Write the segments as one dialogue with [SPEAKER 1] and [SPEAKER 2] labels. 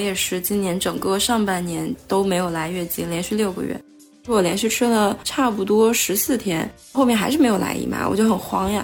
[SPEAKER 1] 我也是今年整个上半年都没有来月经，连续六个月，我连续吃了差不多十四天，后面还是没有来姨妈，我就很慌呀。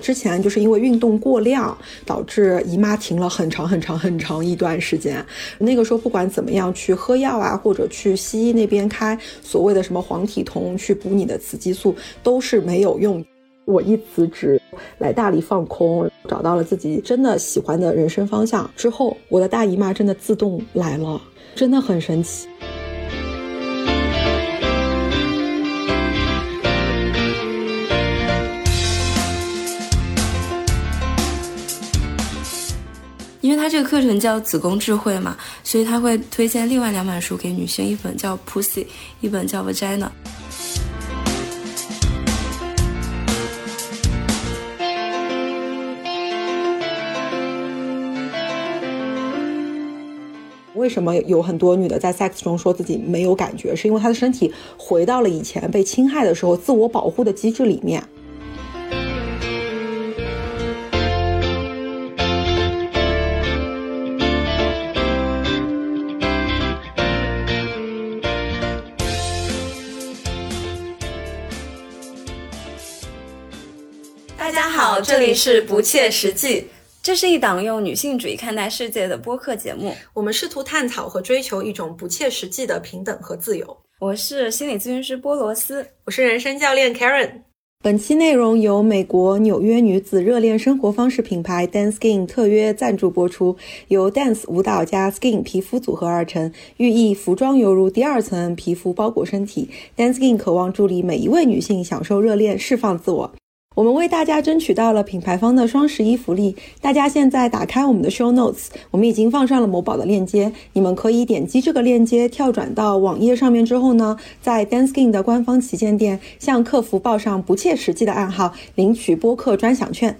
[SPEAKER 2] 之前就是因为运动过量，导致姨妈停了很长很长很长一段时间。那个时候不管怎么样去喝药啊，或者去西医那边开所谓的什么黄体酮去补你的雌激素，都是没有用。我一辞职来大理放空，找到了自己真的喜欢的人生方向之后，我的大姨妈真的自动来了，真的很神奇。
[SPEAKER 1] 这个课程叫子宫智慧嘛，所以他会推荐另外两本书给女性，一本叫 Pussy，一本叫 Vagina。
[SPEAKER 2] 为什么有很多女的在 sex 中说自己没有感觉？是因为她的身体回到了以前被侵害的时候自我保护的机制里面。
[SPEAKER 1] 好，这里是不切实际，这是一档用女性主义看待世界的播客节目。
[SPEAKER 3] 我们试图探讨和追求一种不切实际的平等和自由。
[SPEAKER 1] 我是心理咨询师波罗斯，
[SPEAKER 3] 我是人生教练 Karen。
[SPEAKER 2] 本期内容由美国纽约女子热恋生活方式品牌 Dance Skin 特约赞助播出，由 Dance 舞蹈加 Skin 皮肤组合而成，寓意服装犹如第二层皮肤包裹身体。Dance Skin 渴望助力每一位女性享受热恋，释放自我。我们为大家争取到了品牌方的双十一福利，大家现在打开我们的 show notes，我们已经放上了某宝的链接，你们可以点击这个链接跳转到网页上面之后呢，在 dance in 的官方旗舰店向客服报上不切实际的暗号，领取播客专享券。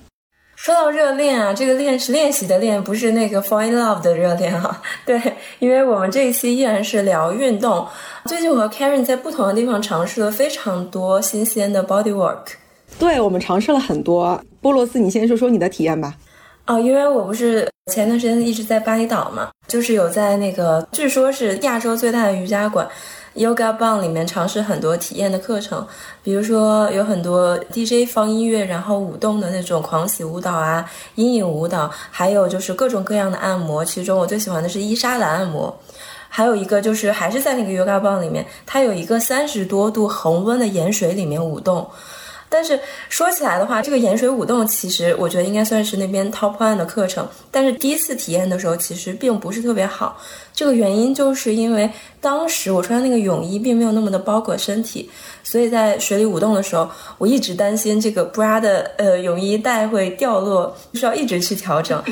[SPEAKER 1] 说到热恋啊，这个练是练习的练，不是那个 fall in love 的热恋啊。对，因为我们这一期依然是聊运动。最近我和 Karen 在不同的地方尝试了非常多新鲜的 body work。
[SPEAKER 2] 对我们尝试了很多，波罗斯，你先说说你的体验吧。
[SPEAKER 1] 哦，因为我不是前段时间一直在巴厘岛嘛，就是有在那个据说是亚洲最大的瑜伽馆 Yoga Bang 里面尝试很多体验的课程，比如说有很多 DJ 放音乐，然后舞动的那种狂喜舞蹈啊、阴影舞蹈，还有就是各种各样的按摩。其中我最喜欢的是伊莎兰按摩，还有一个就是还是在那个 Yoga Bang 里面，它有一个三十多度恒温的盐水里面舞动。但是说起来的话，这个盐水舞动其实我觉得应该算是那边 top one 的课程。但是第一次体验的时候，其实并不是特别好。这个原因就是因为当时我穿的那个泳衣并没有那么的包裹身体，所以在水里舞动的时候，我一直担心这个 bra 的呃泳衣带会掉落，需要一直去调整。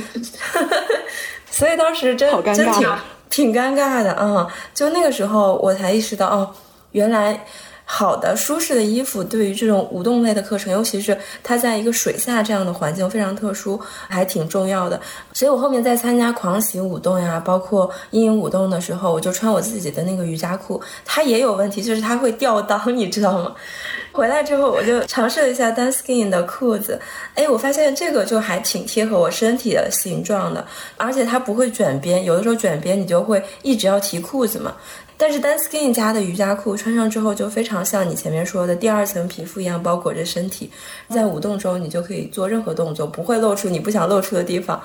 [SPEAKER 1] 所以当时真真挺挺尴尬的啊！就那个时候我才意识到哦，原来。好的舒适的衣服对于这种舞动类的课程，尤其是它在一个水下这样的环境非常特殊，还挺重要的。所以我后面在参加狂喜舞动呀，包括阴影舞动的时候，我就穿我自己的那个瑜伽裤，它也有问题，就是它会掉裆，你知道吗？回来之后我就尝试了一下 Danskin 的裤子，哎，我发现这个就还挺贴合我身体的形状的，而且它不会卷边，有的时候卷边你就会一直要提裤子嘛。但是，Dan Skin 家的瑜伽裤穿上之后，就非常像你前面说的第二层皮肤一样包裹着身体，在舞动中你就可以做任何动作，不会露出你不想露出的地方，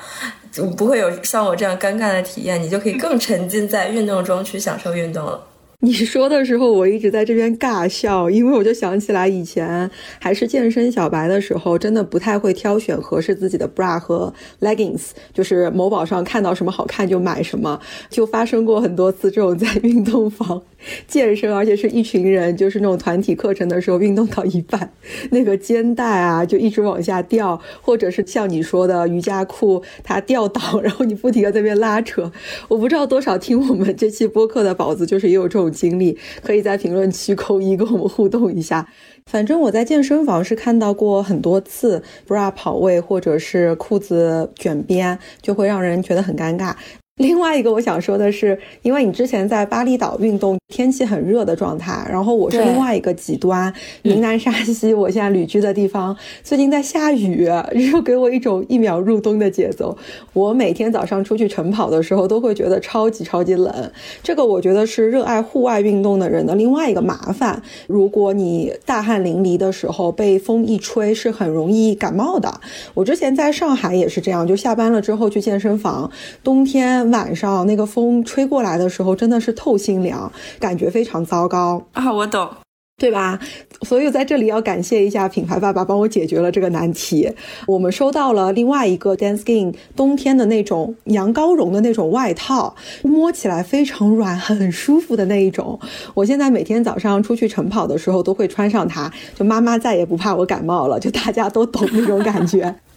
[SPEAKER 1] 就不会有像我这样尴尬的体验，你就可以更沉浸在运动中去享受运动了。
[SPEAKER 2] 你说的时候，我一直在这边尬笑，因为我就想起来以前还是健身小白的时候，真的不太会挑选合适自己的 bra 和 leggings，就是某宝上看到什么好看就买什么，就发生过很多次这种在运动房健身，而且是一群人，就是那种团体课程的时候，运动到一半，那个肩带啊就一直往下掉，或者是像你说的瑜伽裤它掉倒，然后你不停的在那边拉扯。我不知道多少听我们这期播客的宝子，就是也有这种。经历可以在评论区扣一跟我们互动一下。反正我在健身房是看到过很多次 bra 跑位或者是裤子卷边，就会让人觉得很尴尬。另外一个我想说的是，因为你之前在巴厘岛运动，天气很热的状态，然后我是另外一个极端，云南沙溪，我现在旅居的地方最近在下雨，又给我一种一秒入冬的节奏。我每天早上出去晨跑的时候，都会觉得超级超级冷。这个我觉得是热爱户外运动的人的另外一个麻烦。如果你大汗淋漓的时候被风一吹，是很容易感冒的。我之前在上海也是这样，就下班了之后去健身房，冬天。晚上那个风吹过来的时候，真的是透心凉，感觉非常糟糕
[SPEAKER 1] 啊！我懂，
[SPEAKER 2] 对吧？所以在这里要感谢一下品牌爸爸，帮我解决了这个难题。我们收到了另外一个 Dan Skin 冬天的那种羊羔绒的那种外套，摸起来非常软，很舒服的那一种。我现在每天早上出去晨跑的时候都会穿上它，就妈妈再也不怕我感冒了，就大家都懂那种感觉。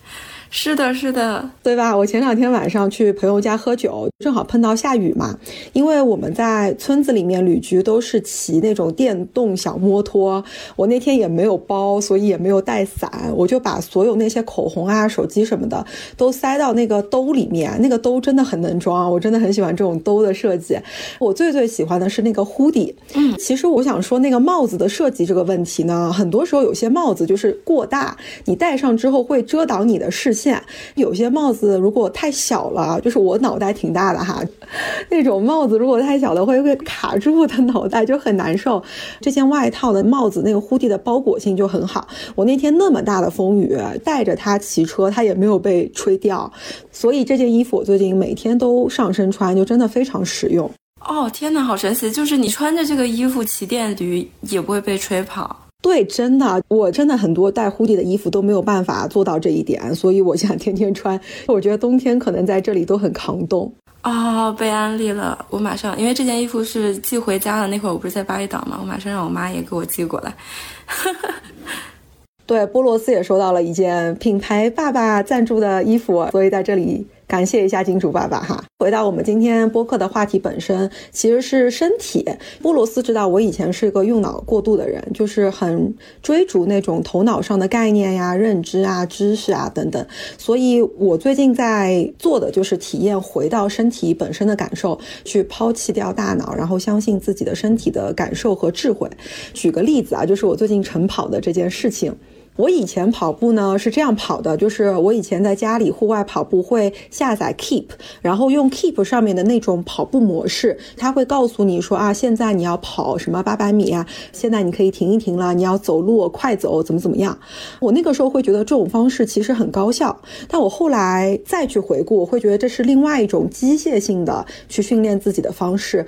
[SPEAKER 1] 是的，是的，
[SPEAKER 2] 对吧？我前两天晚上去朋友家喝酒，正好碰到下雨嘛。因为我们在村子里面旅居，都是骑那种电动小摩托。我那天也没有包，所以也没有带伞，我就把所有那些口红啊、手机什么的都塞到那个兜里面。那个兜真的很能装，我真的很喜欢这种兜的设计。我最最喜欢的是那个 hoodie。嗯，其实我想说那个帽子的设计这个问题呢，很多时候有些帽子就是过大，你戴上之后会遮挡你的视线。有些帽子如果太小了，就是我脑袋挺大的哈，那种帽子如果太小了会会卡住我的脑袋，就很难受。这件外套的帽子那个呼地的包裹性就很好，我那天那么大的风雨带着它骑车，它也没有被吹掉，所以这件衣服我最近每天都上身穿，就真的非常实用。
[SPEAKER 1] 哦，天哪，好神奇！就是你穿着这个衣服骑电驴也不会被吹跑。
[SPEAKER 2] 对，真的，我真的很多带 hoodie 的衣服都没有办法做到这一点，所以我想天天穿。我觉得冬天可能在这里都很抗冻
[SPEAKER 1] 啊，被安利了。我马上，因为这件衣服是寄回家了，那会儿我不是在巴厘岛嘛，我马上让我妈也给我寄过来。
[SPEAKER 2] 对，波罗斯也收到了一件品牌爸爸赞助的衣服，所以在这里。感谢一下金主爸爸哈。回到我们今天播客的话题本身，其实是身体。波罗斯知道我以前是一个用脑过度的人，就是很追逐那种头脑上的概念呀、认知啊、知识啊等等。所以我最近在做的就是体验回到身体本身的感受，去抛弃掉大脑，然后相信自己的身体的感受和智慧。举个例子啊，就是我最近晨跑的这件事情。我以前跑步呢是这样跑的，就是我以前在家里户外跑步会下载 Keep，然后用 Keep 上面的那种跑步模式，它会告诉你说啊，现在你要跑什么八百米啊，现在你可以停一停了，你要走路快走怎么怎么样。我那个时候会觉得这种方式其实很高效，但我后来再去回顾，我会觉得这是另外一种机械性的去训练自己的方式。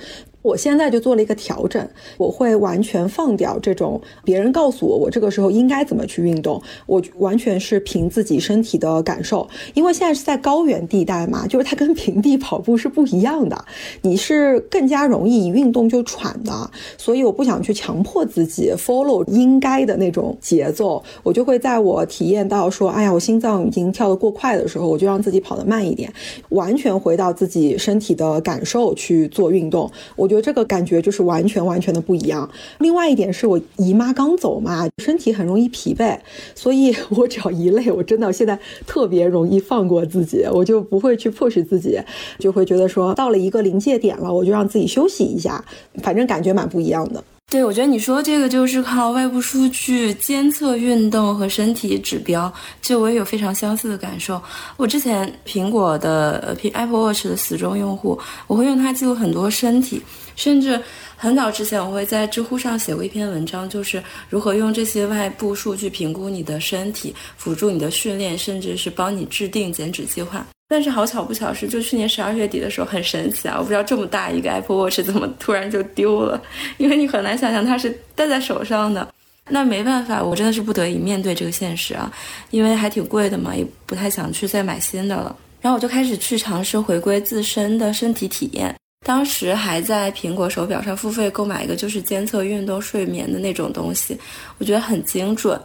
[SPEAKER 2] 我现在就做了一个调整，我会完全放掉这种别人告诉我我这个时候应该怎么去运动，我完全是凭自己身体的感受。因为现在是在高原地带嘛，就是它跟平地跑步是不一样的，你是更加容易一运动就喘的，所以我不想去强迫自己 follow 应该的那种节奏，我就会在我体验到说，哎呀，我心脏已经跳得过快的时候，我就让自己跑得慢一点，完全回到自己身体的感受去做运动。我。就这个感觉就是完全完全的不一样。另外一点是我姨妈刚走嘛，身体很容易疲惫，所以 我只要一累，我真的现在特别容易放过自己，我就不会去迫使自己，就会觉得说到了一个临界点了，我就让自己休息一下，反正感觉蛮不一样的。
[SPEAKER 1] 对，我觉得你说这个就是靠外部数据监测运动和身体指标，就我也有非常相似的感受。我之前苹果的 Apple Watch 的死忠用户，我会用它记录很多身体，甚至很早之前我会在知乎上写过一篇文章，就是如何用这些外部数据评估你的身体，辅助你的训练，甚至是帮你制定减脂计划。但是好巧不巧是，就去年十二月底的时候，很神奇啊！我不知道这么大一个 Apple Watch 怎么突然就丢了，因为你很难想象它是戴在手上的。那没办法，我真的是不得已面对这个现实啊，因为还挺贵的嘛，也不太想去再买新的了。然后我就开始去尝试回归自身的身体体验。当时还在苹果手表上付费购买一个就是监测运动睡眠的那种东西，我觉得很精准。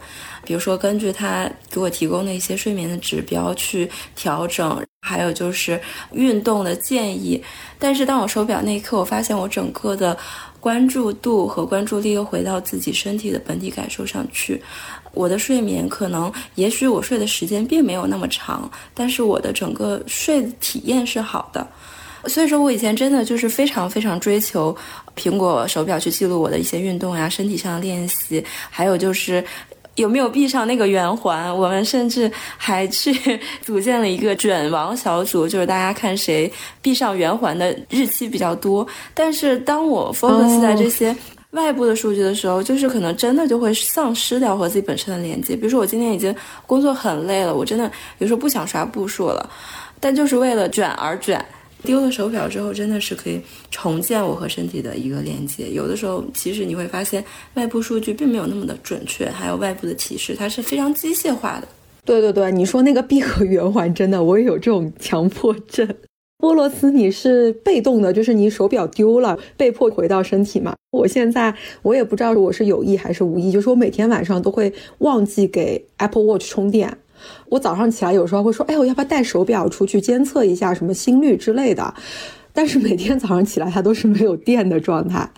[SPEAKER 1] 比如说根据它给我提供的一些睡眠的指标去调整。还有就是运动的建议，但是当我手表那一刻，我发现我整个的关注度和关注力又回到自己身体的本体感受上去。我的睡眠可能，也许我睡的时间并没有那么长，但是我的整个睡的体验是好的。所以说我以前真的就是非常非常追求苹果手表去记录我的一些运动呀、身体上的练习，还有就是有没有闭上那个圆环。我们甚至还去 组建了一个卷王小组，就是大家看谁闭上圆环的日期比较多。但是当我 focus 在这些。外部的数据的时候，就是可能真的就会丧失掉和自己本身的连接。比如说，我今天已经工作很累了，我真的有时候不想刷步数了，但就是为了卷而卷。丢了手表之后，真的是可以重建我和身体的一个连接。有的时候，其实你会发现外部数据并没有那么的准确，还有外部的提示，它是非常机械化的。
[SPEAKER 2] 对对对，你说那个闭合圆环，真的我也有这种强迫症。波罗斯，你是被动的，就是你手表丢了，被迫回到身体嘛？我现在我也不知道我是有意还是无意，就是我每天晚上都会忘记给 Apple Watch 充电。我早上起来有时候会说，哎，我要不要带手表出去监测一下什么心率之类的？但是每天早上起来它都是没有电的状态，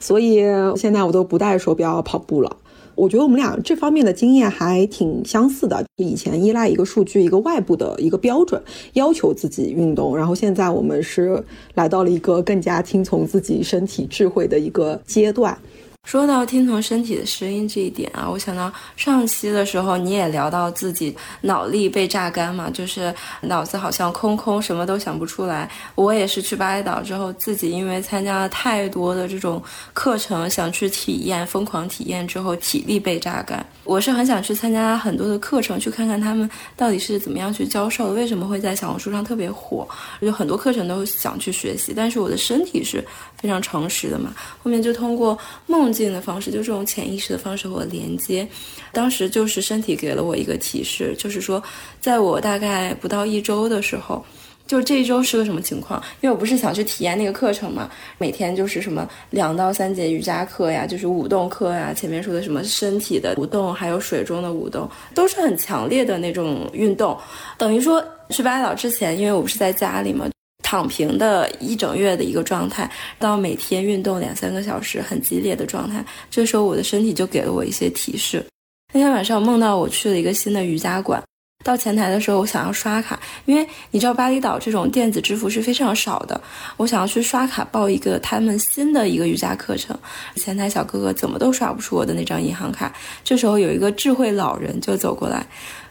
[SPEAKER 2] 所以现在我都不带手表跑步了。我觉得我们俩这方面的经验还挺相似的。以前依赖一个数据、一个外部的一个标准，要求自己运动，然后现在我们是来到了一个更加听从自己身体智慧的一个阶段。
[SPEAKER 1] 说到听从身体的声音这一点啊，我想到上期的时候你也聊到自己脑力被榨干嘛，就是脑子好像空空，什么都想不出来。我也是去巴厘岛之后，自己因为参加了太多的这种课程，想去体验，疯狂体验之后，体力被榨干。我是很想去参加很多的课程，去看看他们到底是怎么样去教授的，为什么会在小红书上特别火，有很多课程都想去学习，但是我的身体是非常诚实的嘛。后面就通过梦。境的方式，就这种潜意识的方式和我连接。当时就是身体给了我一个提示，就是说，在我大概不到一周的时候，就这一周是个什么情况？因为我不是想去体验那个课程嘛，每天就是什么两到三节瑜伽课呀，就是舞动课呀，前面说的什么身体的舞动，还有水中的舞动，都是很强烈的那种运动。等于说去巴厘岛之前，因为我不是在家里嘛。躺平的一整月的一个状态，到每天运动两三个小时，很激烈的状态。这时候我的身体就给了我一些提示。那天晚上梦到我去了一个新的瑜伽馆，到前台的时候，我想要刷卡，因为你知道巴厘岛这种电子支付是非常少的。我想要去刷卡报一个他们新的一个瑜伽课程，前台小哥哥怎么都刷不出我的那张银行卡。这时候有一个智慧老人就走过来。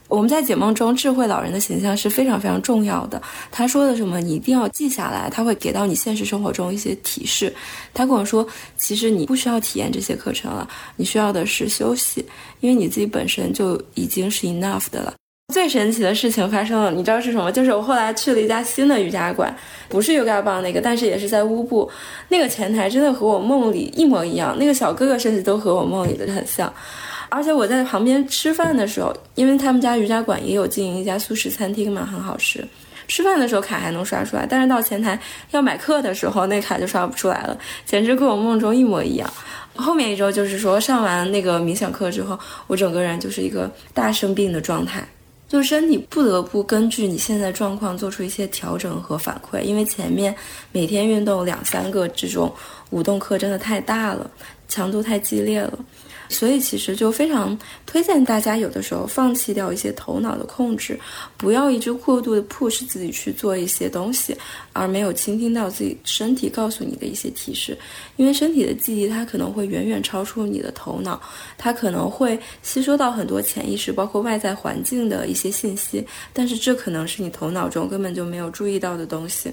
[SPEAKER 1] 我们在解梦中，智慧老人的形象是非常非常重要的。他说的什么，你一定要记下来，他会给到你现实生活中一些提示。他跟我说，其实你不需要体验这些课程了，你需要的是休息，因为你自己本身就已经是 enough 的了。最神奇的事情发生了，你知道是什么？就是我后来去了一家新的瑜伽馆，不是 Yoga 棒那个，但是也是在乌布。那个前台真的和我梦里一模一样，那个小哥哥甚至都和我梦里的很像。而且我在旁边吃饭的时候，因为他们家瑜伽馆也有经营一家素食餐厅嘛，很好吃。吃饭的时候卡还能刷出来，但是到前台要买课的时候，那卡就刷不出来了，简直跟我梦中一模一样。后面一周就是说上完那个冥想课之后，我整个人就是一个大生病的状态，就身体不得不根据你现在状况做出一些调整和反馈，因为前面每天运动两三个这种舞动课真的太大了，强度太激烈了。所以其实就非常推荐大家，有的时候放弃掉一些头脑的控制，不要一直过度的 push 自己去做一些东西，而没有倾听到自己身体告诉你的一些提示。因为身体的记忆它可能会远远超出你的头脑，它可能会吸收到很多潜意识，包括外在环境的一些信息，但是这可能是你头脑中根本就没有注意到的东西。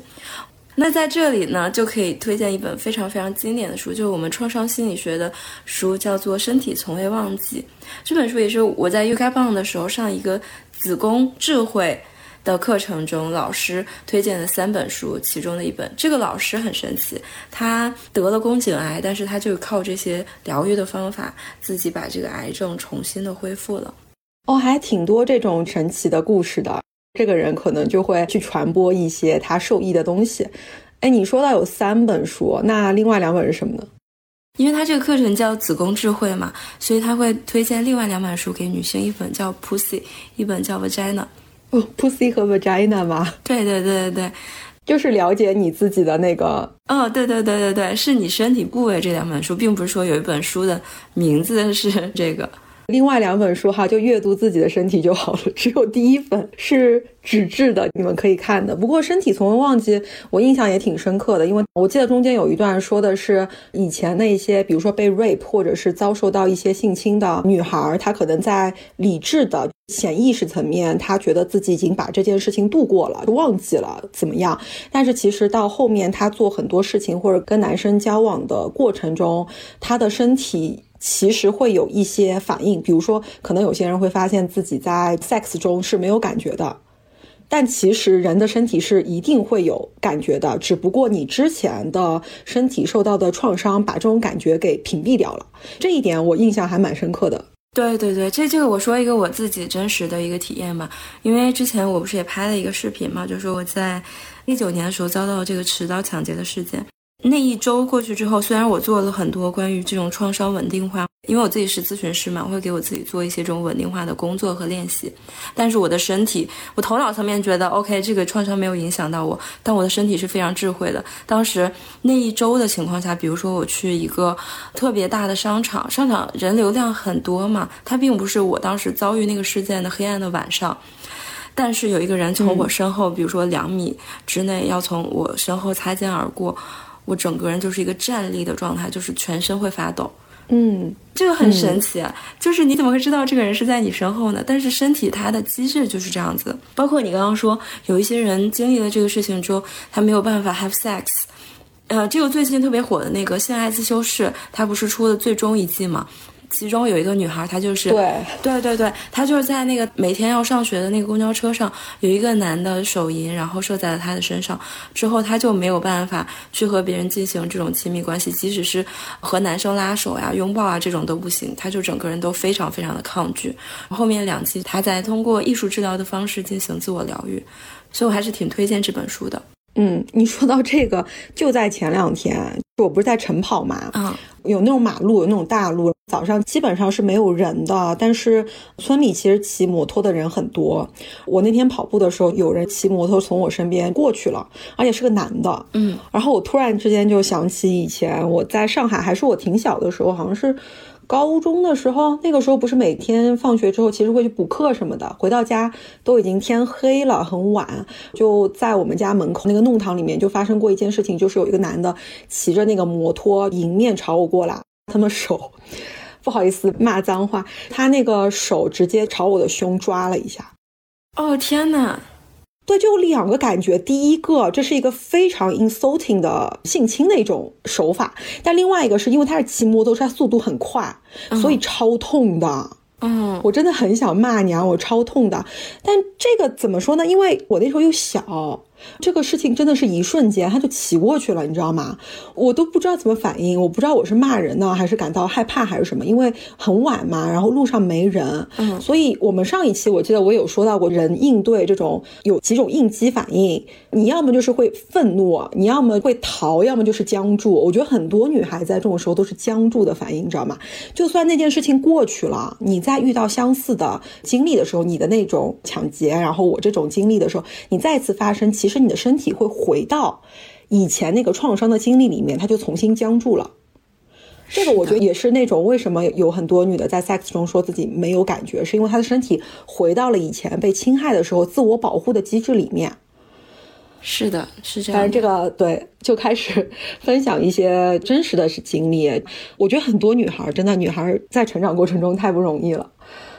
[SPEAKER 1] 那在这里呢，就可以推荐一本非常非常经典的书，就是我们创伤心理学的书，叫做《身体从未忘记》。这本书也是我在 UK 棒的时候上一个子宫智慧的课程中，老师推荐的三本书其中的一本。这个老师很神奇，他得了宫颈癌，但是他就靠这些疗愈的方法，自己把这个癌症重新的恢复了。
[SPEAKER 2] 哦，还挺多这种神奇的故事的。这个人可能就会去传播一些他受益的东西。哎，你说到有三本书，那另外两本是什么呢？
[SPEAKER 1] 因为他这个课程叫子宫智慧嘛，所以他会推荐另外两本书给女性，一本叫 Pussy，一本叫 Vagina。
[SPEAKER 2] 哦，Pussy 和 Vagina 吗？
[SPEAKER 1] 对对对对对，
[SPEAKER 2] 就是了解你自己的那个。
[SPEAKER 1] 哦，对对对对对，是你身体部位这两本书，并不是说有一本书的名字是这个。
[SPEAKER 2] 另外两本书哈，就阅读自己的身体就好了。只有第一本是纸质的，你们可以看的。不过身体从未忘记，我印象也挺深刻的，因为我记得中间有一段说的是以前那些，比如说被 rape 或者是遭受到一些性侵的女孩，她可能在理智的潜意识层面，她觉得自己已经把这件事情度过了，忘记了怎么样。但是其实到后面，她做很多事情或者跟男生交往的过程中，她的身体。其实会有一些反应，比如说，可能有些人会发现自己在 sex 中是没有感觉的，但其实人的身体是一定会有感觉的，只不过你之前的身体受到的创伤把这种感觉给屏蔽掉了。这一点我印象还蛮深刻的。
[SPEAKER 1] 对对对，这这个我说一个我自己真实的一个体验吧，因为之前我不是也拍了一个视频嘛，就是我在一九年的时候遭到这个持刀抢劫的事件。那一周过去之后，虽然我做了很多关于这种创伤稳定化，因为我自己是咨询师嘛，我会给我自己做一些这种稳定化的工作和练习。但是我的身体，我头脑层面觉得 OK，这个创伤没有影响到我，但我的身体是非常智慧的。当时那一周的情况下，比如说我去一个特别大的商场，商场人流量很多嘛，它并不是我当时遭遇那个事件的黑暗的晚上，但是有一个人从我身后，比如说两米之内要从我身后擦肩而过。我整个人就是一个站立的状态，就是全身会发抖。
[SPEAKER 2] 嗯，
[SPEAKER 1] 这个很神奇，就是你怎么会知道这个人是在你身后呢？但是身体它的机制就是这样子。包括你刚刚说，有一些人经历了这个事情之后，他没有办法 have sex。呃，这个最近特别火的那个《性爱自修室》，它不是出了最终一季吗？其中有一个女孩，她就是
[SPEAKER 2] 对
[SPEAKER 1] 对对对，她就是在那个每天要上学的那个公交车上，有一个男的手淫，然后射在了她的身上，之后她就没有办法去和别人进行这种亲密关系，即使是和男生拉手呀、拥抱啊这种都不行，她就整个人都非常非常的抗拒。后面两期她在通过艺术治疗的方式进行自我疗愈，所以我还是挺推荐这本书的。
[SPEAKER 2] 嗯，你说到这个，就在前两天，我不是在晨跑嘛，
[SPEAKER 1] 啊，
[SPEAKER 2] 有那种马路，有那种大路，早上基本上是没有人的，但是村里其实骑摩托的人很多。我那天跑步的时候，有人骑摩托从我身边过去了，而且是个男的，
[SPEAKER 1] 嗯，
[SPEAKER 2] 然后我突然之间就想起以前我在上海，还是我挺小的时候，好像是。高中的时候，那个时候不是每天放学之后，其实会去补课什么的。回到家都已经天黑了，很晚，就在我们家门口那个弄堂里面就发生过一件事情，就是有一个男的骑着那个摩托迎面朝我过来，他们手，不好意思骂脏话，他那个手直接朝我的胸抓了一下。
[SPEAKER 1] 哦天哪！
[SPEAKER 2] 对，就有两个感觉。第一个，这是一个非常 insulting 的性侵的一种手法；但另外一个是因为他是骑摩托车，速度很快，所以超痛的。
[SPEAKER 1] 嗯，
[SPEAKER 2] 我真的很想骂娘，我超痛的。但这个怎么说呢？因为我那时候又小。这个事情真的是一瞬间，他就骑过去了，你知道吗？我都不知道怎么反应，我不知道我是骂人呢，还是感到害怕，还是什么？因为很晚嘛，然后路上没人，
[SPEAKER 1] 嗯，
[SPEAKER 2] 所以我们上一期我记得我有说到过，人应对这种有几种应激反应，你要么就是会愤怒，你要么会逃，要么就是僵住。我觉得很多女孩在这种时候都是僵住的反应，你知道吗？就算那件事情过去了，你在遇到相似的经历的时候，你的那种抢劫，然后我这种经历的时候，你再次发生，其实。你的身体会回到以前那个创伤的经历里面，它就重新僵住了。这个我觉得也是那种为什么有很多女的在 sex 中说自己没有感觉，是因为她的身体回到了以前被侵害的时候自我保护的机制里面。
[SPEAKER 1] 是的，是这样。
[SPEAKER 2] 但是这个对，就开始 分享一些真实的经历。我觉得很多女孩真的，女孩在成长过程中太不容易了。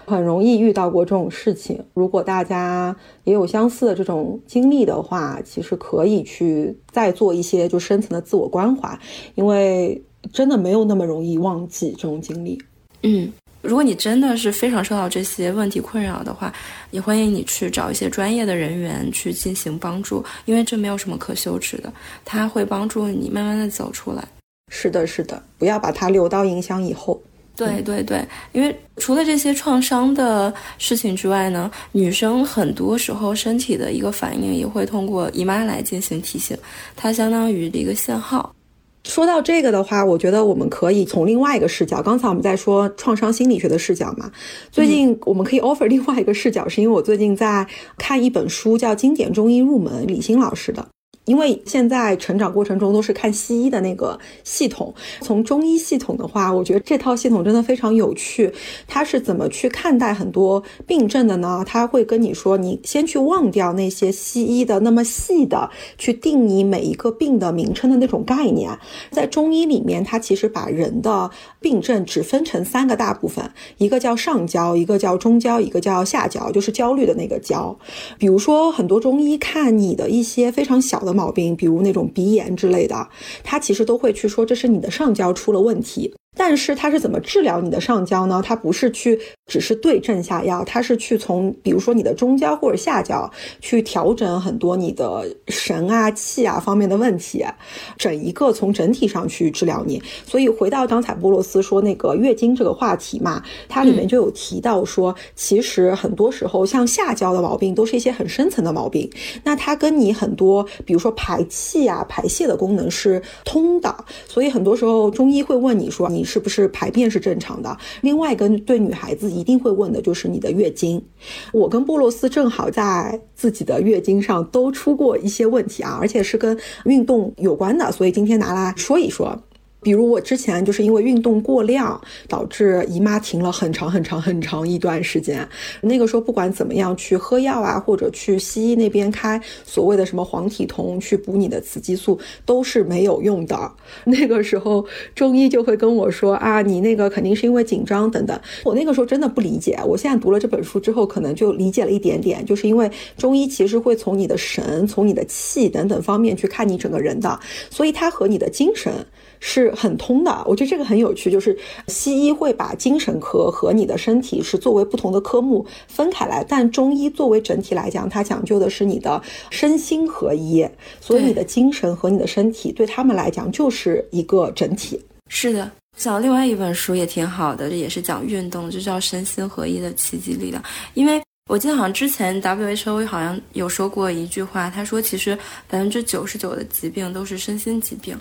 [SPEAKER 2] 很容易遇到过这种事情。如果大家也有相似的这种经历的话，其实可以去再做一些就深层的自我关怀，因为真的没有那么容易忘记这种经历。
[SPEAKER 1] 嗯，如果你真的是非常受到这些问题困扰的话，也欢迎你去找一些专业的人员去进行帮助，因为这没有什么可羞耻的，他会帮助你慢慢的走出来。
[SPEAKER 2] 是的，是的，不要把它留到影响以后。
[SPEAKER 1] 对对对，因为除了这些创伤的事情之外呢，女生很多时候身体的一个反应也会通过姨妈来进行提醒，它相当于一个信号。
[SPEAKER 2] 说到这个的话，我觉得我们可以从另外一个视角，刚才我们在说创伤心理学的视角嘛，最近我们可以 offer 另外一个视角，是因为我最近在看一本书，叫《经典中医入门》，李欣老师的。因为现在成长过程中都是看西医的那个系统，从中医系统的话，我觉得这套系统真的非常有趣。它是怎么去看待很多病症的呢？他会跟你说，你先去忘掉那些西医的那么细的去定义每一个病的名称的那种概念。在中医里面，它其实把人的病症只分成三个大部分，一个叫上焦，一个叫中焦，一个叫下焦，就是焦虑的那个焦。比如说，很多中医看你的一些非常小的。毛病，比如那种鼻炎之类的，他其实都会去说这是你的上焦出了问题。但是它是怎么治疗你的上焦呢？它不是去只是对症下药，它是去从比如说你的中焦或者下焦去调整很多你的神啊气啊方面的问题，整一个从整体上去治疗你。所以回到刚才波罗斯说那个月经这个话题嘛，它里面就有提到说，其实很多时候像下焦的毛病都是一些很深层的毛病，那它跟你很多比如说排气啊排泄的功能是通的，所以很多时候中医会问你说你。是不是排便是正常的？另外一个对女孩子一定会问的就是你的月经。我跟布洛斯正好在自己的月经上都出过一些问题啊，而且是跟运动有关的，所以今天拿来说一说。比如我之前就是因为运动过量，导致姨妈停了很长很长很长一段时间。那个时候不管怎么样去喝药啊，或者去西医那边开所谓的什么黄体酮去补你的雌激素，都是没有用的。那个时候中医就会跟我说啊，你那个肯定是因为紧张等等。我那个时候真的不理解。我现在读了这本书之后，可能就理解了一点点，就是因为中医其实会从你的神、从你的气等等方面去看你整个人的，所以它和你的精神。是很通的，我觉得这个很有趣，就是西医会把精神科和你的身体是作为不同的科目分开来，但中医作为整体来讲，它讲究的是你的身心合一，所以你的精神和你的身体对他们来讲就是一个整体。
[SPEAKER 1] 是的，讲另外一本书也挺好的，这也是讲运动，就叫《身心合一的奇迹力量》，因为。我记得好像之前 WHO 好像有说过一句话，他说其实百分之九十九的疾病都是身心疾病。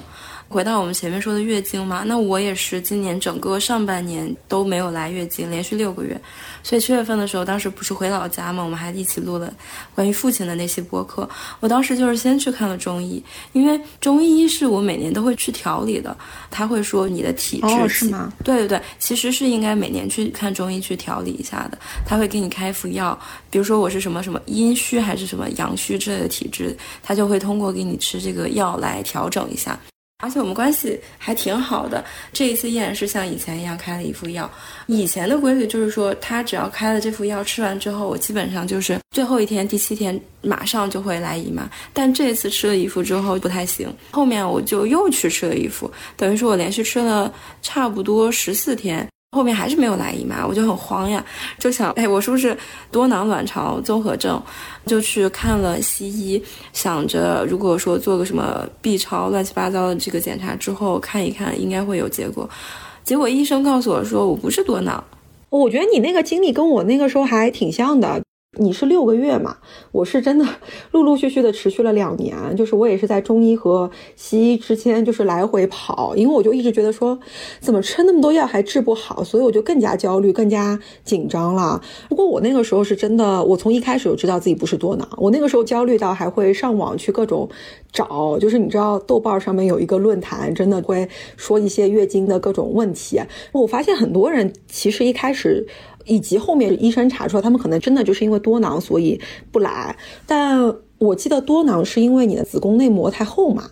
[SPEAKER 1] 回到我们前面说的月经嘛，那我也是今年整个上半年都没有来月经，连续六个月。所以七月份的时候，当时不是回老家嘛，我们还一起录了关于父亲的那些播客。我当时就是先去看了中医，因为中医是我每年都会去调理的。他会说你的体质
[SPEAKER 2] 是吗？
[SPEAKER 1] 对对对，其实是应该每年去看中医去调理一下的。他会给你开服药，比如说我是什么什么阴虚还是什么阳虚之类的体质，他就会通过给你吃这个药来调整一下。而且我们关系还挺好的。这一次依然是像以前一样开了一副药。以前的规律就是说，他只要开了这副药，吃完之后，我基本上就是最后一天、第七天马上就会来姨妈。但这次吃了一副之后不太行，后面我就又去吃了一副，等于说我连续吃了差不多十四天。后面还是没有来姨妈，我就很慌呀，就想，哎，我是不是多囊卵巢综合症？就去看了西医，想着如果说做个什么 B 超乱七八糟的这个检查之后看一看，应该会有结果。结果医生告诉我说我不是多囊。
[SPEAKER 2] 我觉得你那个经历跟我那个时候还挺像的。你是六个月嘛？我是真的陆陆续续的持续了两年，就是我也是在中医和西医之间就是来回跑，因为我就一直觉得说，怎么吃那么多药还治不好，所以我就更加焦虑、更加紧张了。不过我那个时候是真的，我从一开始就知道自己不是多囊，我那个时候焦虑到还会上网去各种找，就是你知道豆瓣上面有一个论坛，真的会说一些月经的各种问题。我发现很多人其实一开始。以及后面医生查出来，他们可能真的就是因为多囊，所以不来。但我记得多囊是因为你的子宫内膜太厚嘛。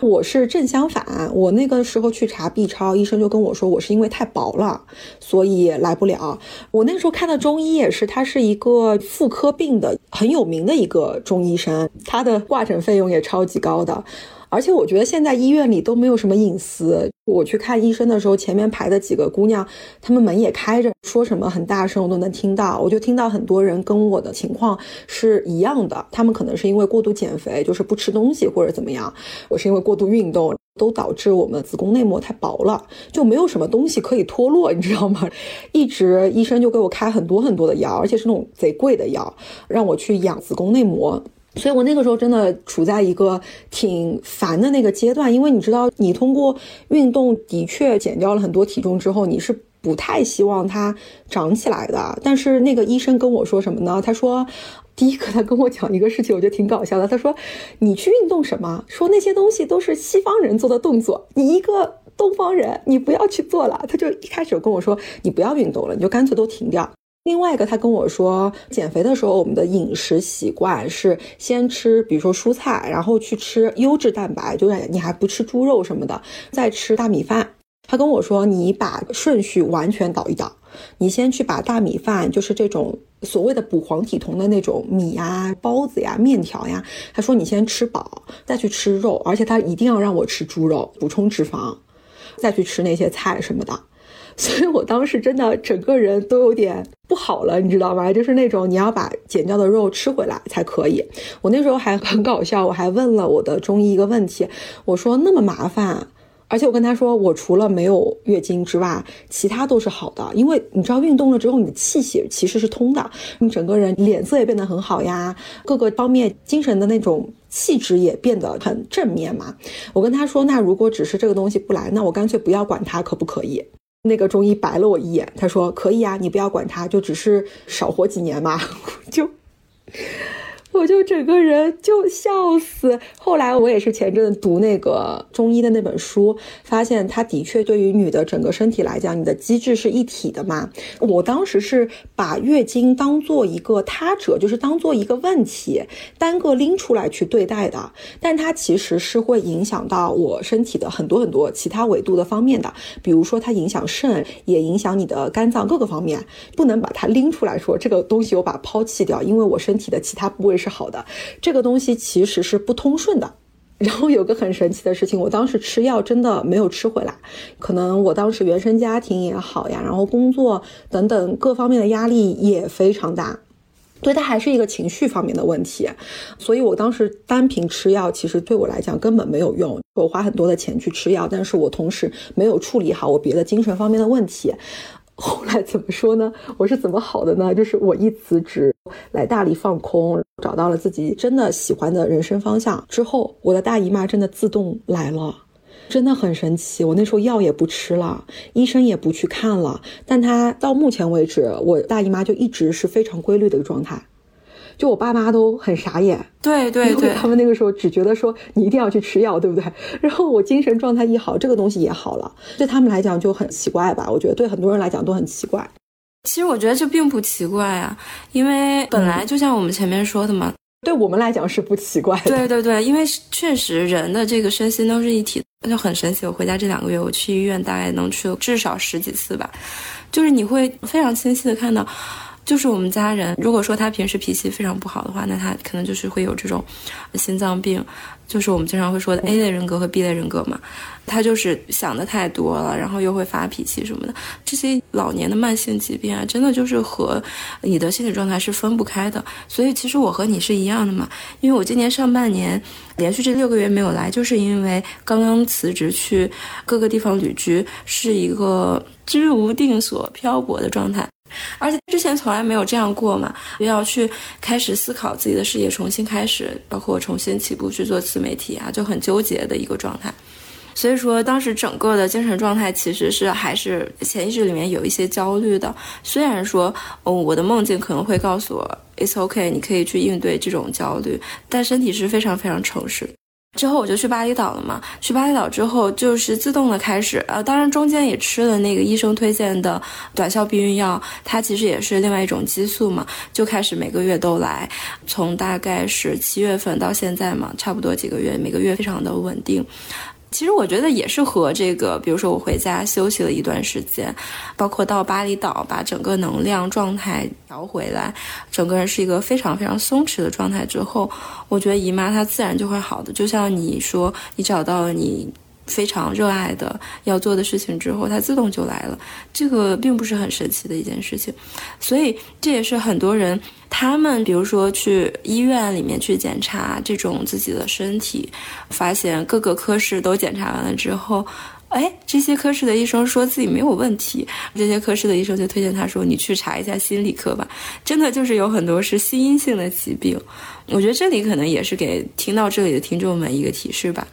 [SPEAKER 2] 我是正相反，我那个时候去查 B 超，医生就跟我说我是因为太薄了，所以来不了。我那时候看的中医也是，他是一个妇科病的很有名的一个中医生，他的挂诊费用也超级高的。而且我觉得现在医院里都没有什么隐私。我去看医生的时候，前面排的几个姑娘，她们门也开着，说什么很大声，我都能听到。我就听到很多人跟我的情况是一样的，他们可能是因为过度减肥，就是不吃东西或者怎么样。我是因为过度运动，都导致我们子宫内膜太薄了，就没有什么东西可以脱落，你知道吗？一直医生就给我开很多很多的药，而且是那种贼贵的药，让我去养子宫内膜。所以我那个时候真的处在一个挺烦的那个阶段，因为你知道，你通过运动的确减掉了很多体重之后，你是。不太希望它长起来的。但是那个医生跟我说什么呢？他说，第一个他跟我讲一个事情，我觉得挺搞笑的。他说，你去运动什么？说那些东西都是西方人做的动作，你一个东方人，你不要去做了。他就一开始跟我说，你不要运动了，你就干脆都停掉。另外一个，他跟我说，减肥的时候，我们的饮食习惯是先吃，比如说蔬菜，然后去吃优质蛋白，就是你还不吃猪肉什么的，再吃大米饭。他跟我说，你把顺序完全倒一倒，你先去把大米饭，就是这种所谓的补黄体酮的那种米呀、包子呀、面条呀，他说你先吃饱，再去吃肉，而且他一定要让我吃猪肉，补充脂肪，再去吃那些菜什么的。所以我当时真的整个人都有点不好了，你知道吗？就是那种你要把减掉的肉吃回来才可以。我那时候还很搞笑，我还问了我的中医一个问题，我说那么麻烦，而且我跟他说，我除了没有月经之外，其他都是好的，因为你知道运动了之后，你的气血其实是通的，你整个人脸色也变得很好呀，各个方面精神的那种气质也变得很正面嘛。我跟他说，那如果只是这个东西不来，那我干脆不要管它，可不可以？那个中医白了我一眼，他说：“可以啊，你不要管他，就只是少活几年嘛。”就。我就整个人就笑死。后来我也是前阵子读那个中医的那本书，发现它的确对于女的整个身体来讲，你的机制是一体的嘛。我当时是把月经当做一个他者，就是当做一个问题，单个拎出来去对待的。但它其实是会影响到我身体的很多很多其他维度的方面的，比如说它影响肾，也影响你的肝脏各个方面。不能把它拎出来说这个东西我把抛弃掉，因为我身体的其他部位是是。好的，这个东西其实是不通顺的。然后有个很神奇的事情，我当时吃药真的没有吃回来，可能我当时原生家庭也好呀，然后工作等等各方面的压力也非常大，对它还是一个情绪方面的问题。所以我当时单凭吃药，其实对我来讲根本没有用。我花很多的钱去吃药，但是我同时没有处理好我别的精神方面的问题。后来怎么说呢？我是怎么好的呢？就是我一辞职来大理放空，找到了自己真的喜欢的人生方向之后，我的大姨妈真的自动来了，真的很神奇。我那时候药也不吃了，医生也不去看了，但她到目前为止，我大姨妈就一直是非常规律的一个状态。就我爸妈都很傻眼，
[SPEAKER 1] 对 对对，
[SPEAKER 2] 他们那个时候只觉得说你一定要去吃药，对不对？然后我精神状态一好，这个东西也好了，对他们来讲就很奇怪吧？我觉得对很多人来讲都很奇怪。
[SPEAKER 1] 其实我觉得这并不奇怪啊，因为本来就像我们前面说的嘛，
[SPEAKER 2] 对我们来讲是不奇怪。
[SPEAKER 1] 对对对，因为确实人的这个身心都是一体，那就很神奇。我回家这两个月，我去医院大概能去至少十几次吧，就是你会非常清晰的看到。就是我们家人，如果说他平时脾气非常不好的话，那他可能就是会有这种心脏病，就是我们经常会说的 A 类人格和 B 类人格嘛。他就是想的太多了，然后又会发脾气什么的。这些老年的慢性疾病啊，真的就是和你的心理状态是分不开的。所以其实我和你是一样的嘛，因为我今年上半年连续这六个月没有来，就是因为刚刚辞职去各个地方旅居，是一个居无定所、漂泊的状态。而且之前从来没有这样过嘛，要去开始思考自己的事业，重新开始，包括重新起步去做自媒体啊，就很纠结的一个状态。所以说，当时整个的精神状态其实是还是潜意识里面有一些焦虑的。虽然说，哦，我的梦境可能会告诉我，it's okay，你可以去应对这种焦虑，但身体是非常非常诚实。之后我就去巴厘岛了嘛，去巴厘岛之后就是自动的开始，呃，当然中间也吃了那个医生推荐的短效避孕药，它其实也是另外一种激素嘛，就开始每个月都来，从大概是七月份到现在嘛，差不多几个月，每个月非常的稳定。其实我觉得也是和这个，比如说我回家休息了一段时间，包括到巴厘岛把整个能量状态调回来，整个人是一个非常非常松弛的状态之后，我觉得姨妈它自然就会好的。就像你说，你找到了你。非常热爱的要做的事情之后，它自动就来了。这个并不是很神奇的一件事情，所以这也是很多人他们比如说去医院里面去检查这种自己的身体，发现各个科室都检查完了之后，哎，这些科室的医生说自己没有问题，这些科室的医生就推荐他说你去查一下心理科吧。真的就是有很多是心因性的疾病，我觉得这里可能也是给听到这里的听众们一个提示吧。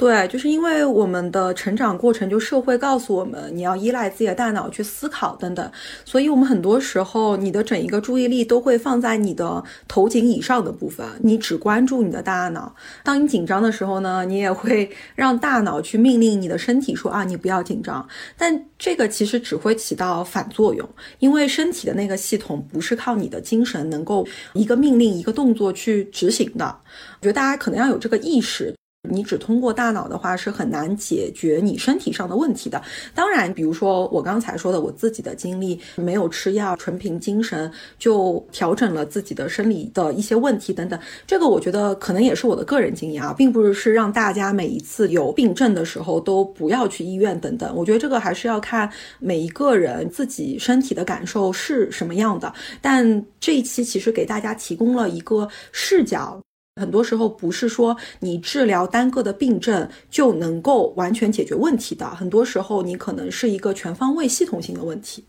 [SPEAKER 2] 对，就是因为我们的成长过程，就社会告诉我们你要依赖自己的大脑去思考等等，所以我们很多时候你的整一个注意力都会放在你的头颈以上的部分，你只关注你的大脑。当你紧张的时候呢，你也会 让大脑去命令你的身体说啊，你不要紧张。但这个其实只会起到反作用，因为身体的那个系统不是靠你的精神能够一个命令一个动作去执行的。我觉得大家可能要有这个意识。你只通过大脑的话是很难解决你身体上的问题的。当然，比如说我刚才说的我自己的经历，没有吃药，纯凭精神就调整了自己的生理的一些问题等等。这个我觉得可能也是我的个人经验啊，并不是是让大家每一次有病症的时候都不要去医院等等。我觉得这个还是要看每一个人自己身体的感受是什么样的。但这一期其实给大家提供了一个视角。很多时候不是说你治疗单个的病症就能够完全解决问题的，很多时候你可能是一个全方位系统性的问题。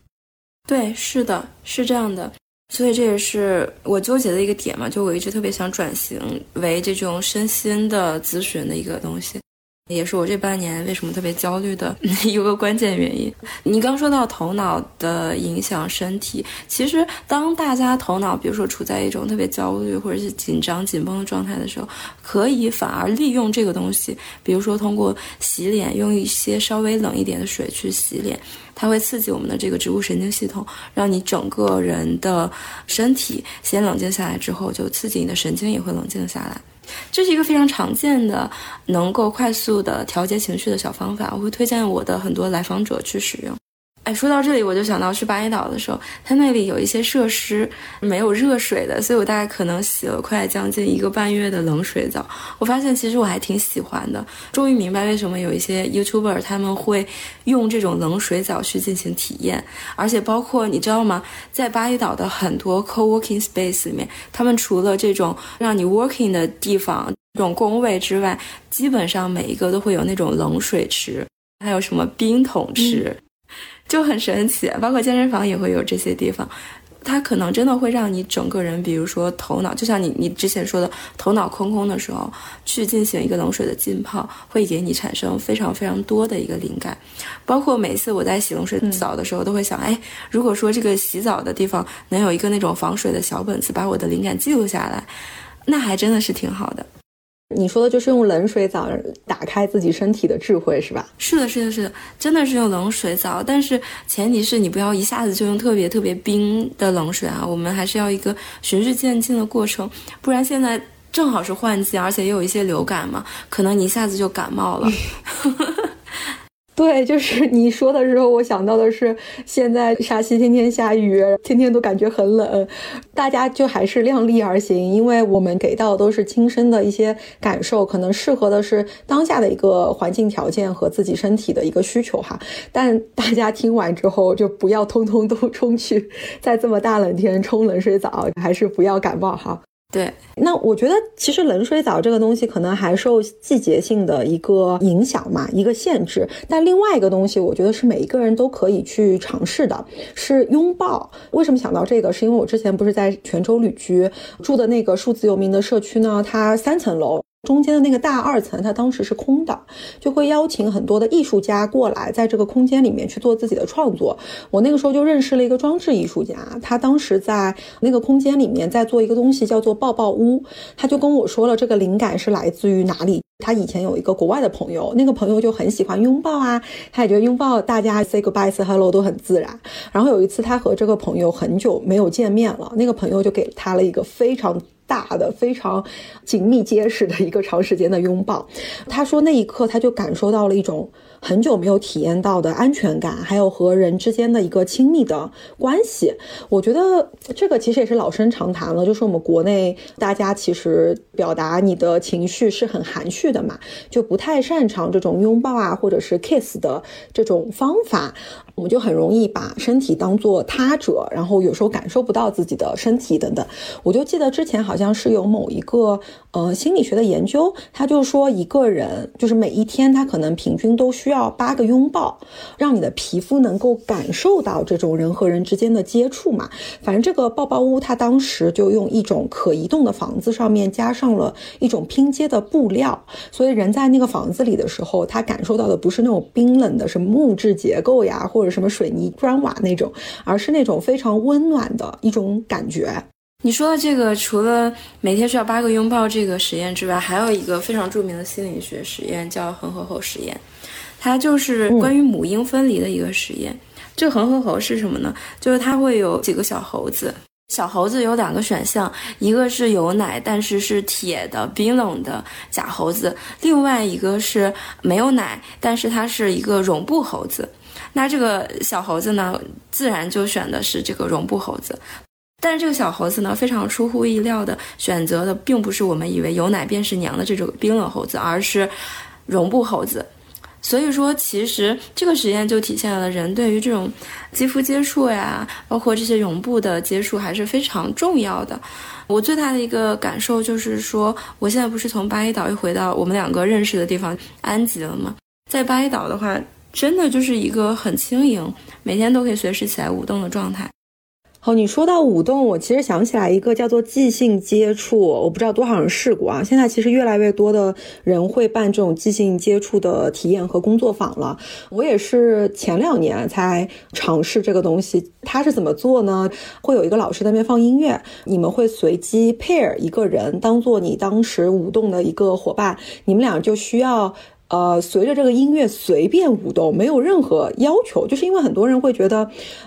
[SPEAKER 1] 对，是的，是这样的，所以这也是我纠结的一个点嘛，就我一直特别想转型为这种身心的咨询的一个东西。也是我这半年为什么特别焦虑的 一个关键原因。你刚说到头脑的影响身体，其实当大家头脑比如说处在一种特别焦虑或者是紧张紧绷的状态的时候，可以反而利用这个东西，比如说通过洗脸，用一些稍微冷一点的水去洗脸，它会刺激我们的这个植物神经系统，让你整个人的身体先冷静下来，之后就刺激你的神经也会冷静下来。这是一个非常常见的，能够快速的调节情绪的小方法，我会推荐我的很多来访者去使用。哎，说到这里，我就想到去巴厘岛的时候，它那里有一些设施没有热水的，所以我大概可能洗了快将近一个半月的冷水澡。我发现其实我还挺喜欢的，终于明白为什么有一些 YouTuber 他们会用这种冷水澡去进行体验，而且包括你知道吗，在巴厘岛的很多 co-working space 里面，他们除了这种让你 working 的地方这种工位之外，基本上每一个都会有那种冷水池，还有什么冰桶池。就很神奇，包括健身房也会有这些地方，它可能真的会让你整个人，比如说头脑，就像你你之前说的，头脑空空的时候，去进行一个冷水的浸泡，会给你产生非常非常多的一个灵感。包括每次我在洗冷水澡的时候，都会想，哎，如果说这个洗澡的地方能有一个那种防水的小本子，把我的灵感记录下来，那还真的是挺好的。
[SPEAKER 2] 你说的就是用冷水澡打开自己身体的智慧，是吧？
[SPEAKER 1] 是的，是的，是的，真的是用冷水澡，但是前提是你不要一下子就用特别特别冰的冷水啊，我们还是要一个循序渐进的过程，不然现在正好是换季，而且也有一些流感嘛，可能你一下子就感冒了。
[SPEAKER 2] 对，就是你说的时候，我想到的是，现在沙溪天天下雨，天天都感觉很冷，大家就还是量力而行，因为我们给到都是亲身的一些感受，可能适合的是当下的一个环境条件和自己身体的一个需求哈。但大家听完之后，就不要通通都冲去在这么大冷天冲冷水澡，还是不要感冒哈。
[SPEAKER 1] 对，
[SPEAKER 2] 那我觉得其实冷水澡这个东西可能还受季节性的一个影响嘛，一个限制。但另外一个东西，我觉得是每一个人都可以去尝试的，是拥抱。为什么想到这个？是因为我之前不是在泉州旅居，住的那个数字游民的社区呢？它三层楼。中间的那个大二层，它当时是空的，就会邀请很多的艺术家过来，在这个空间里面去做自己的创作。我那个时候就认识了一个装置艺术家，他当时在那个空间里面在做一个东西，叫做抱抱屋。他就跟我说了，这个灵感是来自于哪里？他以前有一个国外的朋友，那个朋友就很喜欢拥抱啊，他也觉得拥抱大家 say goodbye say hello 都很自然。然后有一次，他和这个朋友很久没有见面了，那个朋友就给他了一个非常。大的非常紧密结实的一个长时间的拥抱，他说那一刻他就感受到了一种很久没有体验到的安全感，还有和人之间的一个亲密的关系。我觉得这个其实也是老生常谈了，就是我们国内大家其实表达你的情绪是很含蓄的嘛，就不太擅长这种拥抱啊或者是 kiss 的这种方法。我们就很容易把身体当做他者，然后有时候感受不到自己的身体等等。我就记得之前好像是有某一个呃心理学的研究，他就说一个人就是每一天他可能平均都需要八个拥抱，让你的皮肤能够感受到这种人和人之间的接触嘛。反正这个抱抱屋，它当时就用一种可移动的房子上面加上了一种拼接的布料，所以人在那个房子里的时候，他感受到的不是那种冰冷的什么木质结构呀，或者什么水泥砖瓦那种，而是那种非常温暖的一种感觉。
[SPEAKER 1] 你说的这个，除了每天需要八个拥抱这个实验之外，还有一个非常著名的心理学实验叫恒河猴实验，它就是关于母婴分离的一个实验。这个恒河猴是什么呢？就是它会有几个小猴子，小猴子有两个选项，一个是有奶但是是铁的冰冷的假猴子，另外一个是没有奶但是它是一个绒布猴子。那这个小猴子呢，自然就选的是这个绒布猴子。但是这个小猴子呢，非常出乎意料的选择的，并不是我们以为有奶便是娘的这种冰冷猴子，而是绒布猴子。所以说，其实这个实验就体现了人对于这种肌肤接触呀，包括这些绒布的接触还是非常重要的。我最大的一个感受就是说，我现在不是从巴厘岛又回到我们两个认识的地方安吉了吗？在巴厘岛的话，真的就是一个很轻盈，每天都可以随时起来舞动的状态。
[SPEAKER 2] 好，你说到舞动，我其实想起来一个叫做即兴接触，我不知道多少人试过啊。现在其实越来越多的人会办这种即兴接触的体验和工作坊了。我也是前两年才尝试这个东西。它是怎么做呢？会有一个老师在那边放音乐，你们会随机 pair 一个人当做你当时舞动的一个伙伴，你们俩就需要。呃，随着这个音乐随便舞动，没有任何要求，就是因为很多人会觉得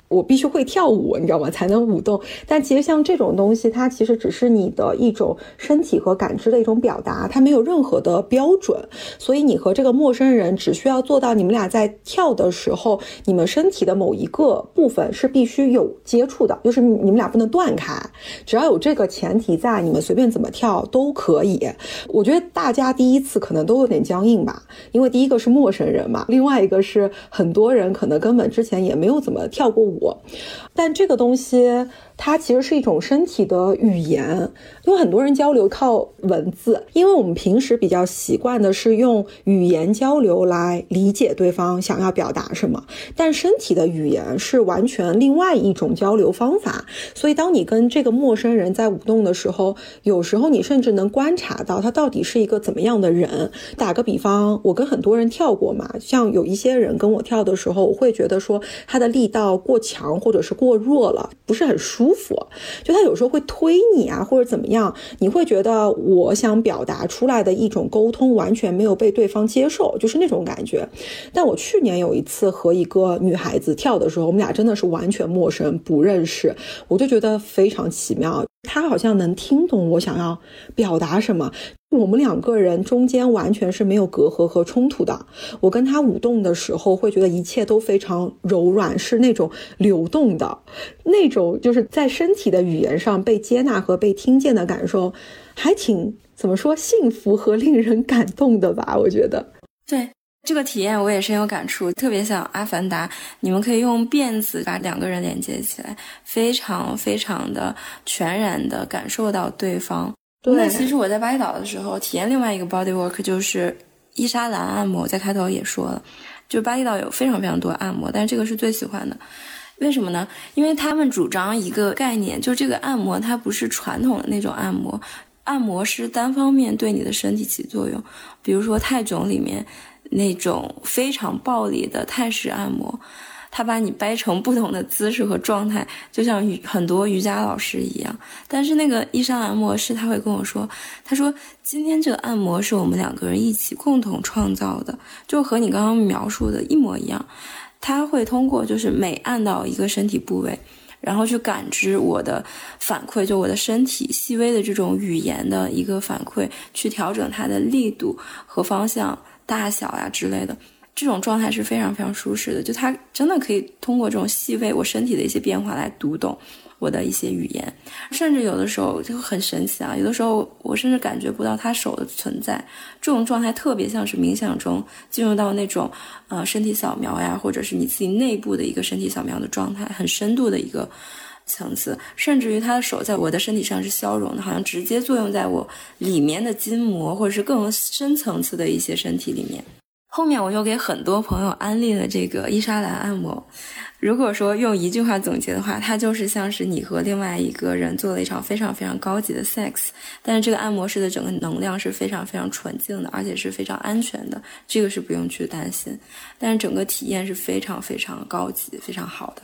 [SPEAKER 2] 我必须会跳舞，你知道吗？才能舞动。但其实像这种东西，它其实只是你的一种身体和感知的一种表达，它没有任何的标准。所以你和这个陌生人只需要做到，你们俩在跳的时候，你们身体的某一个部分是必须有接触的，就是你们俩不能断开。只要有这个前提在，你们随便怎么跳都可以。我觉得大家第一次可能都有点僵硬吧。因为第一个是陌生人嘛，另外一个是很多人可能根本之前也没有怎么跳过舞，但这个东西。它其实是一种身体的语言，因为很多人交流靠文字，因为我们平时比较习惯的是用语言交流来理解对方想要表达什么，但身体的语言是完全另外一种交流方法。所以，当你跟这个陌生人在舞动的时候，有时候你甚至能观察到他到底是一个怎么样的人。打个比方，我跟很多人跳过嘛，像有一些人跟我跳的时候，我会觉得说他的力道过强或者是过弱了，不是很舒。舒服，就他有时候会推你啊，或者怎么样，你会觉得我想表达出来的一种沟通完全没有被对方接受，就是那种感觉。但我去年有一次和一个女孩子跳的时候，我们俩真的是完全陌生，不认识，我就觉得非常奇妙。她好像能听懂我想要表达什么。我们两个人中间完全是没有隔阂和冲突的。我跟他舞动的时候，会觉得一切都非常柔软，是那种流动的，那种就是在身体的语言上被接纳和被听见的感受，还挺怎么说幸福和令人感动的吧？我觉得，
[SPEAKER 1] 对这个体验我也深有感触，特别像《阿凡达》，你们可以用辫子把两个人连接起来，非常非常的全然的感受到对方。那其实我在巴厘岛的时候体验另外一个 body work 就是伊莎兰按摩，在开头也说了，就巴厘岛有非常非常多按摩，但是这个是最喜欢的，为什么呢？因为他们主张一个概念，就这个按摩它不是传统的那种按摩，按摩师单方面对你的身体起作用，比如说泰囧里面那种非常暴力的泰式按摩。他把你掰成不同的姿势和状态，就像很多瑜伽老师一样。但是那个伊莎按摩师，他会跟我说：“他说今天这个按摩是我们两个人一起共同创造的，就和你刚刚描述的一模一样。他会通过就是每按到一个身体部位，然后去感知我的反馈，就我的身体细微的这种语言的一个反馈，去调整它的力度和方向、大小呀之类的。”这种状态是非常非常舒适的，就它真的可以通过这种细微我身体的一些变化来读懂我的一些语言，甚至有的时候就很神奇啊，有的时候我甚至感觉不到他手的存在，这种状态特别像是冥想中进入到那种呃身体扫描呀，或者是你自己内部的一个身体扫描的状态，很深度的一个。层次，甚至于他的手在我的身体上是消融的，好像直接作用在我里面的筋膜，或者是更深层次的一些身体里面。后面我又给很多朋友安利了这个伊莎兰按摩。如果说用一句话总结的话，它就是像是你和另外一个人做了一场非常非常高级的 sex，但是这个按摩师的整个能量是非常非常纯净的，而且是非常安全的，这个是不用去担心。但是整个体验是非常非常高级、非常好的。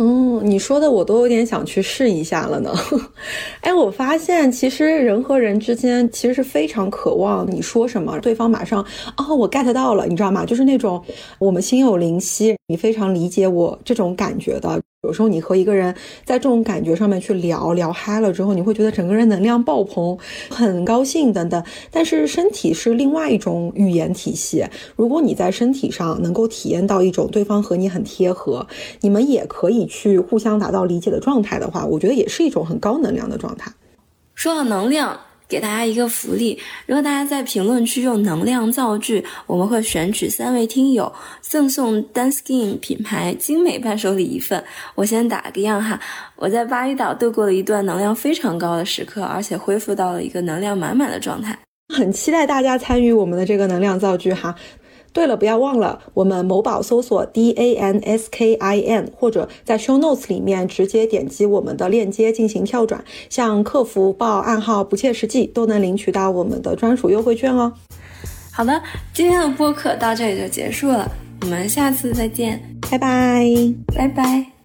[SPEAKER 2] 嗯，你说的我都有点想去试一下了呢。哎，我发现其实人和人之间其实是非常渴望你说什么，对方马上哦，我 get 到了，你知道吗？就是那种我们心有灵犀，你非常理解我这种感觉的。有时候你和一个人在这种感觉上面去聊聊嗨了之后，你会觉得整个人能量爆棚，很高兴等等。但是身体是另外一种语言体系。如果你在身体上能够体验到一种对方和你很贴合，你们也可以去互相达到理解的状态的话，我觉得也是一种很高能量的状态。
[SPEAKER 1] 说到能量。给大家一个福利，如果大家在评论区用能量造句，我们会选取三位听友赠送 Danskin 品牌精美伴手礼一份。我先打个样哈，我在巴厘岛度过了一段能量非常高的时刻，而且恢复到了一个能量满满的状态。
[SPEAKER 2] 很期待大家参与我们的这个能量造句哈。对了，不要忘了，我们某宝搜索 D A N S K I N，或者在 Show Notes 里面直接点击我们的链接进行跳转，向客服报暗号“不切实际”，都能领取到我们的专属优惠券哦。
[SPEAKER 1] 好的，今天的播客到这里就结束了，我们下次再见，
[SPEAKER 2] 拜拜，
[SPEAKER 1] 拜拜。